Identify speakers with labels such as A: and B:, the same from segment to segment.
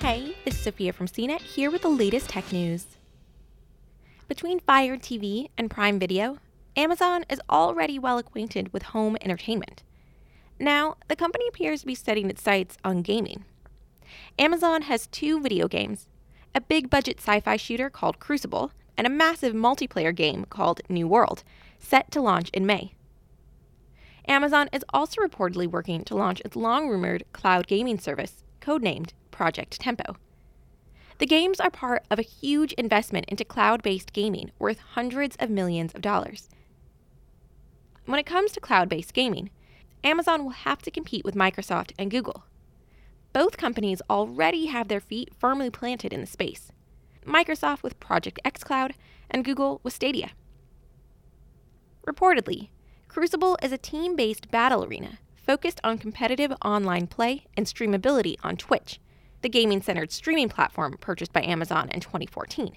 A: Hey, this is Sophia from CNET here with the latest tech news. Between Fire TV and Prime Video, Amazon is already well acquainted with home entertainment. Now, the company appears to be setting its sights on gaming. Amazon has two video games a big budget sci fi shooter called Crucible, and a massive multiplayer game called New World, set to launch in May. Amazon is also reportedly working to launch its long rumored cloud gaming service, codenamed Project Tempo. The games are part of a huge investment into cloud based gaming worth hundreds of millions of dollars. When it comes to cloud based gaming, Amazon will have to compete with Microsoft and Google. Both companies already have their feet firmly planted in the space Microsoft with Project xCloud and Google with Stadia. Reportedly, Crucible is a team based battle arena focused on competitive online play and streamability on Twitch, the gaming centered streaming platform purchased by Amazon in 2014.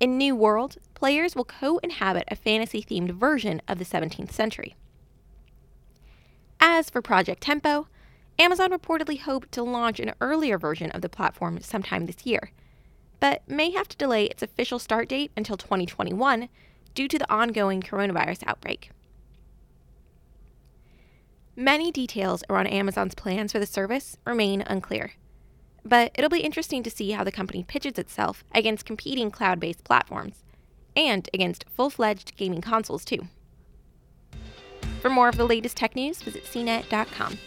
A: In New World, players will co inhabit a fantasy themed version of the 17th century. As for Project Tempo, Amazon reportedly hoped to launch an earlier version of the platform sometime this year, but may have to delay its official start date until 2021 due to the ongoing coronavirus outbreak. Many details around Amazon's plans for the service remain unclear, but it'll be interesting to see how the company pitches itself against competing cloud based platforms and against full fledged gaming consoles, too. For more of the latest tech news, visit cnet.com.